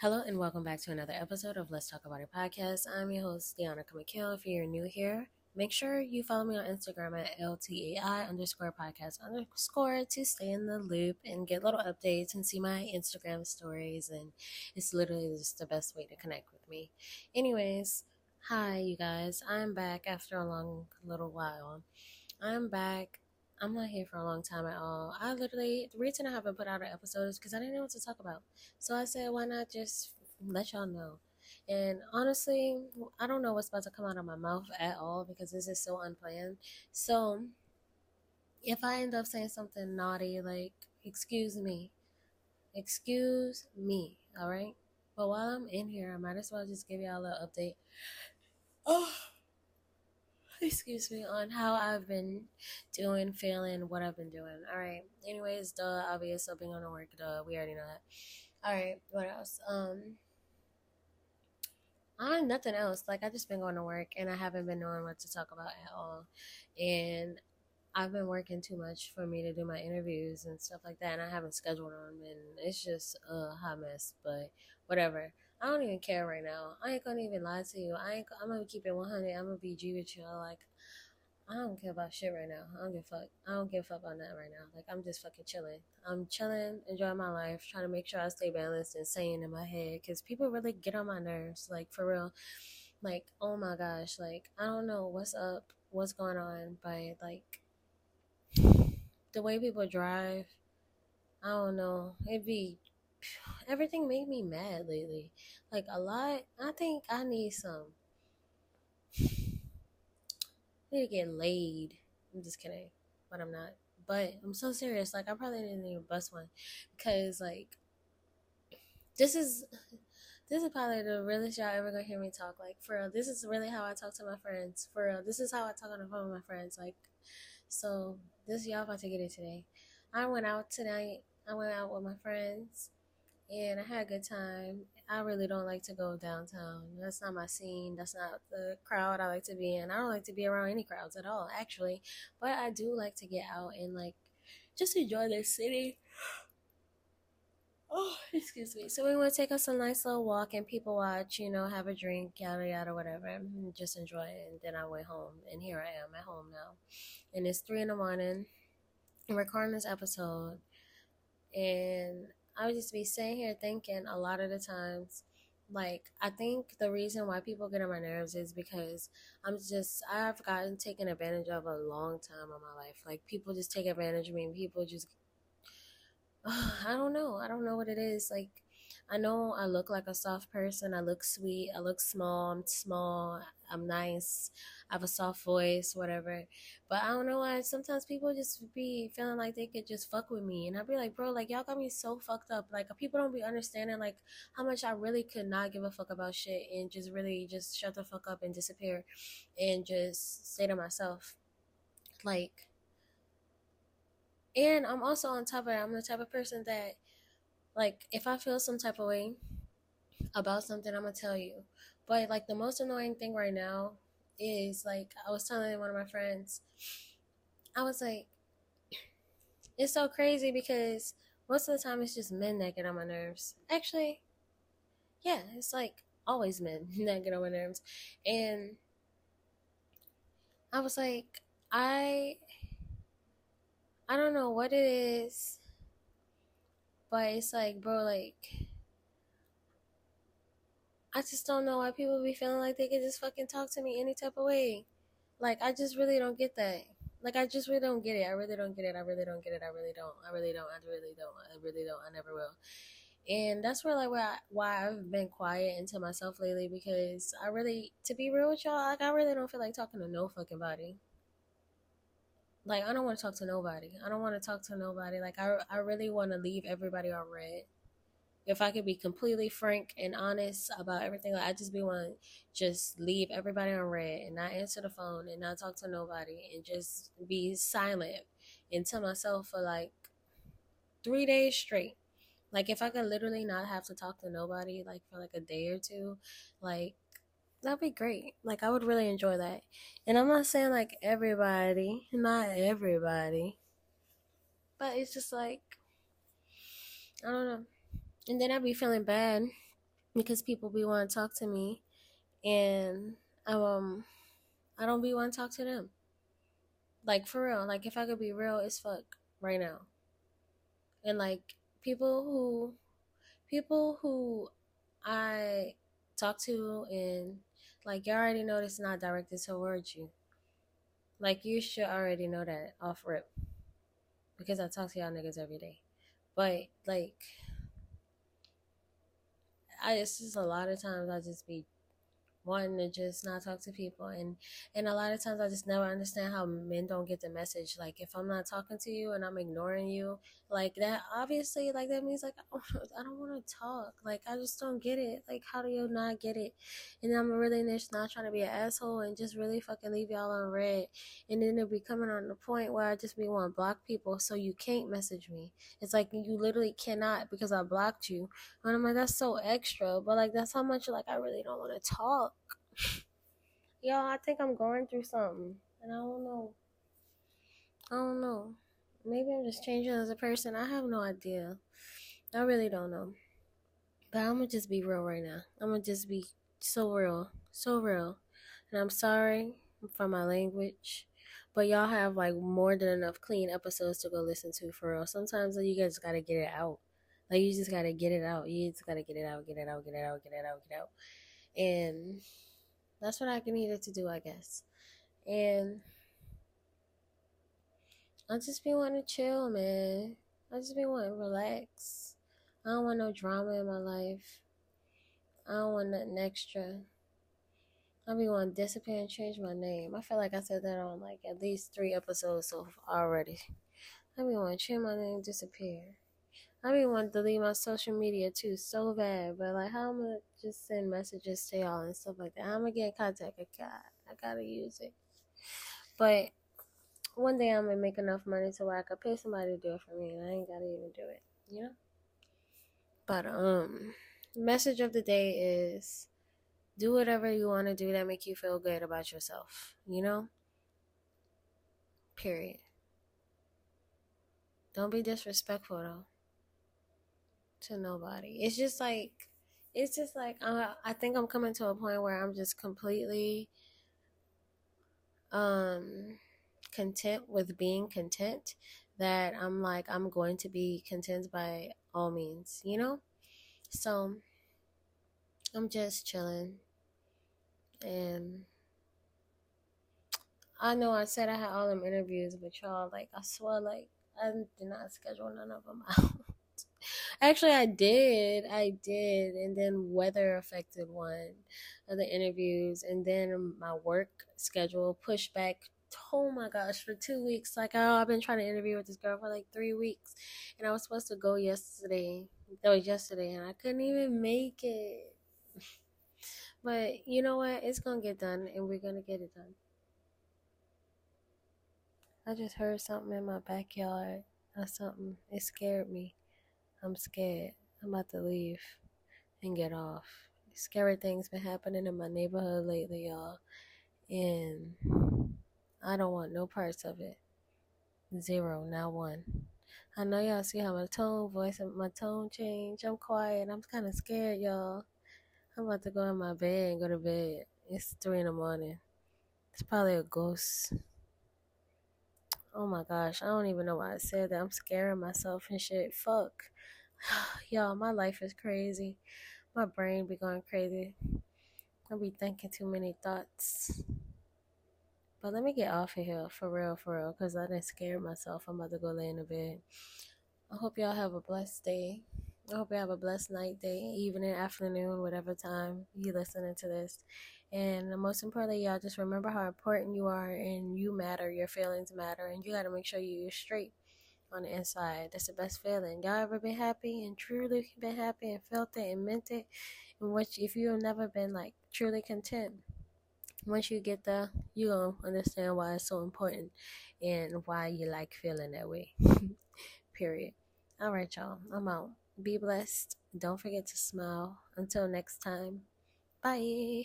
Hello and welcome back to another episode of Let's Talk About It podcast. I'm your host, Deanna McKill. If you're new here, make sure you follow me on Instagram at LTAI underscore podcast underscore to stay in the loop and get little updates and see my Instagram stories. And it's literally just the best way to connect with me. Anyways, hi, you guys. I'm back after a long little while. I'm back I'm not here for a long time at all. I literally, the reason I haven't put out an episode is because I didn't know what to talk about. So I said, why not just let y'all know? And honestly, I don't know what's about to come out of my mouth at all because this is so unplanned. So if I end up saying something naughty, like, excuse me, excuse me, all right? But while I'm in here, I might as well just give y'all a little update. Oh excuse me, on how I've been doing, feeling, what I've been doing. All right. Anyways, duh, obvious, still being on the work, duh, we already know that. All right, what else? Um, I nothing else. Like I just been going to work and I haven't been knowing what to talk about at all. And I've been working too much for me to do my interviews and stuff like that, and I haven't scheduled them, and it's just a hot mess. But whatever. I don't even care right now. I ain't gonna even lie to you. I ain't. I'm gonna keep it 100. I'm gonna be G with you. Like, I don't care about shit right now. I don't give a fuck. I don't give a fuck on that right now. Like, I'm just fucking chilling. I'm chilling, enjoying my life, trying to make sure I stay balanced and sane in my head. Cause people really get on my nerves. Like, for real. Like, oh my gosh. Like, I don't know what's up, what's going on, but like, the way people drive, I don't know. It'd be everything made me mad lately. Like a lot. I think I need some. I need to get laid. I'm just kidding, but I'm not. But I'm so serious. Like I probably didn't even bust one because like this is this is probably the realest y'all ever gonna hear me talk. Like for real, this is really how I talk to my friends. For real, this is how I talk on the phone with my friends. Like so, this y'all about to get it today. I went out tonight. I went out with my friends and I had a good time. I really don't like to go downtown. That's not my scene. That's not the crowd I like to be in. I don't like to be around any crowds at all, actually. But I do like to get out and like just enjoy the city. Oh, excuse me. So we want to take us a nice little walk and people watch, you know, have a drink, yada yada, whatever, just enjoy it. And then I went home, and here I am at home now, and it's three in the morning. I'm recording this episode, and I would just be sitting here thinking a lot of the times, like, I think the reason why people get on my nerves is because I'm just, I've gotten taken advantage of a long time in my life. Like, people just take advantage of me and people just, I don't know. I don't know what it is. Like, I know I look like a soft person. I look sweet. I look small. I'm small. I'm nice. I have a soft voice, whatever. But I don't know why sometimes people just be feeling like they could just fuck with me. And I'd be like, bro, like y'all got me so fucked up. Like people don't be understanding like how much I really could not give a fuck about shit and just really just shut the fuck up and disappear and just stay to myself. Like and I'm also on top of it, I'm the type of person that like if I feel some type of way about something, I'm gonna tell you. But like the most annoying thing right now is like I was telling one of my friends, I was like, it's so crazy because most of the time it's just men that get on my nerves. Actually, yeah, it's like always men that get on my nerves. And I was like, I I don't know what it is, but it's like, bro, like I just don't know why people be feeling like they can just fucking talk to me any type of way. Like I just really don't get that. Like I just really don't get it. I really don't get it. I really don't get it. I really don't. I really don't. I really don't. I really don't. I never will. And that's where like why I, why I've been quiet into myself lately because I really, to be real with y'all, like I really don't feel like talking to no fucking body. Like I don't want to talk to nobody. I don't want to talk to nobody. Like I I really want to leave everybody on read if I could be completely frank and honest about everything, like I just be want just leave everybody on read and not answer the phone and not talk to nobody and just be silent and tell myself for like three days straight. Like if I could literally not have to talk to nobody like for like a day or two, like that'd be great. Like I would really enjoy that. And I'm not saying like everybody, not everybody. But it's just like I don't know. And then I'd be feeling bad because people be want to talk to me and I um I don't be want to talk to them. Like for real, like if I could be real as fuck right now. And like people who people who I talk to and like you already know this is not directed towards you. Like you should already know that off rip. Because I talk to y'all niggas every day. But like I it's just a lot of times I just be wanting to just not talk to people and and a lot of times I just never understand how men don't get the message like if I'm not talking to you and I'm ignoring you like that obviously like that means like I don't want to talk like I just don't get it like how do you not get it? And I'm really just not trying to be an asshole and just really fucking leave y'all on read and then it'll be coming on the point where I just be want to block people so you can't message me. It's like you literally cannot because I blocked you and I'm like that's so extra but like that's how much like I really don't want to talk Yo, I think I'm going through something. And I don't know. I don't know. Maybe I'm just changing as a person. I have no idea. I really don't know. But I'm to just be real right now. I'm to just be so real. So real. And I'm sorry for my language. But y'all have like more than enough clean episodes to go listen to for real. Sometimes you guys gotta get it out. Like you just gotta get it out. You just gotta get it out, get it out, get it out, get it out, get it out. And that's what I needed to do, I guess. And I just be wanting to chill, man. I just be wanting to relax. I don't want no drama in my life. I don't want nothing extra. I be wanting to disappear and change my name. I feel like I said that on like at least three episodes so already. I be wanting to change my name, disappear. I be want to delete my social media too so bad, but like how I'm gonna just send messages to y'all and stuff like that. I'm gonna get in contact. I got, I gotta use it. But one day I'm gonna make enough money to where I could pay somebody to do it for me, and I ain't gotta even do it. You know. But um, message of the day is do whatever you want to do that make you feel good about yourself. You know. Period. Don't be disrespectful though to nobody. It's just like it's just like uh, I think I'm coming to a point where I'm just completely um content with being content that I'm like I'm going to be content by all means, you know? So I'm just chilling and I know I said I had all them interviews, but y'all, like, I swear, like, I did not schedule none of them out. Actually, I did. I did. And then weather affected one of the interviews. And then my work schedule pushed back. Oh my gosh, for two weeks. Like, oh, I've been trying to interview with this girl for like three weeks. And I was supposed to go yesterday. That was yesterday. And I couldn't even make it. But you know what? It's going to get done. And we're going to get it done. I just heard something in my backyard or something. It scared me. I'm scared. I'm about to leave and get off. Scary things been happening in my neighborhood lately, y'all. And I don't want no parts of it. Zero, not one. I know y'all see how my tone, voice, and my tone change. I'm quiet. I'm kind of scared, y'all. I'm about to go in my bed and go to bed. It's three in the morning. It's probably a ghost. Oh my gosh, I don't even know why I said that. I'm scaring myself and shit. Fuck. Y'all, my life is crazy. My brain be going crazy. I be thinking too many thoughts. But let me get off of here for real, for real, because I didn't scare myself. I'm about to go lay in the bed. I hope y'all have a blessed day. I hope you have a blessed night, day, evening, afternoon, whatever time you listening to this. And most importantly, y'all just remember how important you are and you matter, your feelings matter, and you got to make sure you're straight on the inside. That's the best feeling. Y'all ever been happy and truly been happy and felt it and meant it? And which if you have never been like truly content, once you get there, you gonna understand why it's so important and why you like feeling that way. Period. All right, y'all. I'm out. Be blessed. Don't forget to smile. Until next time. Bye.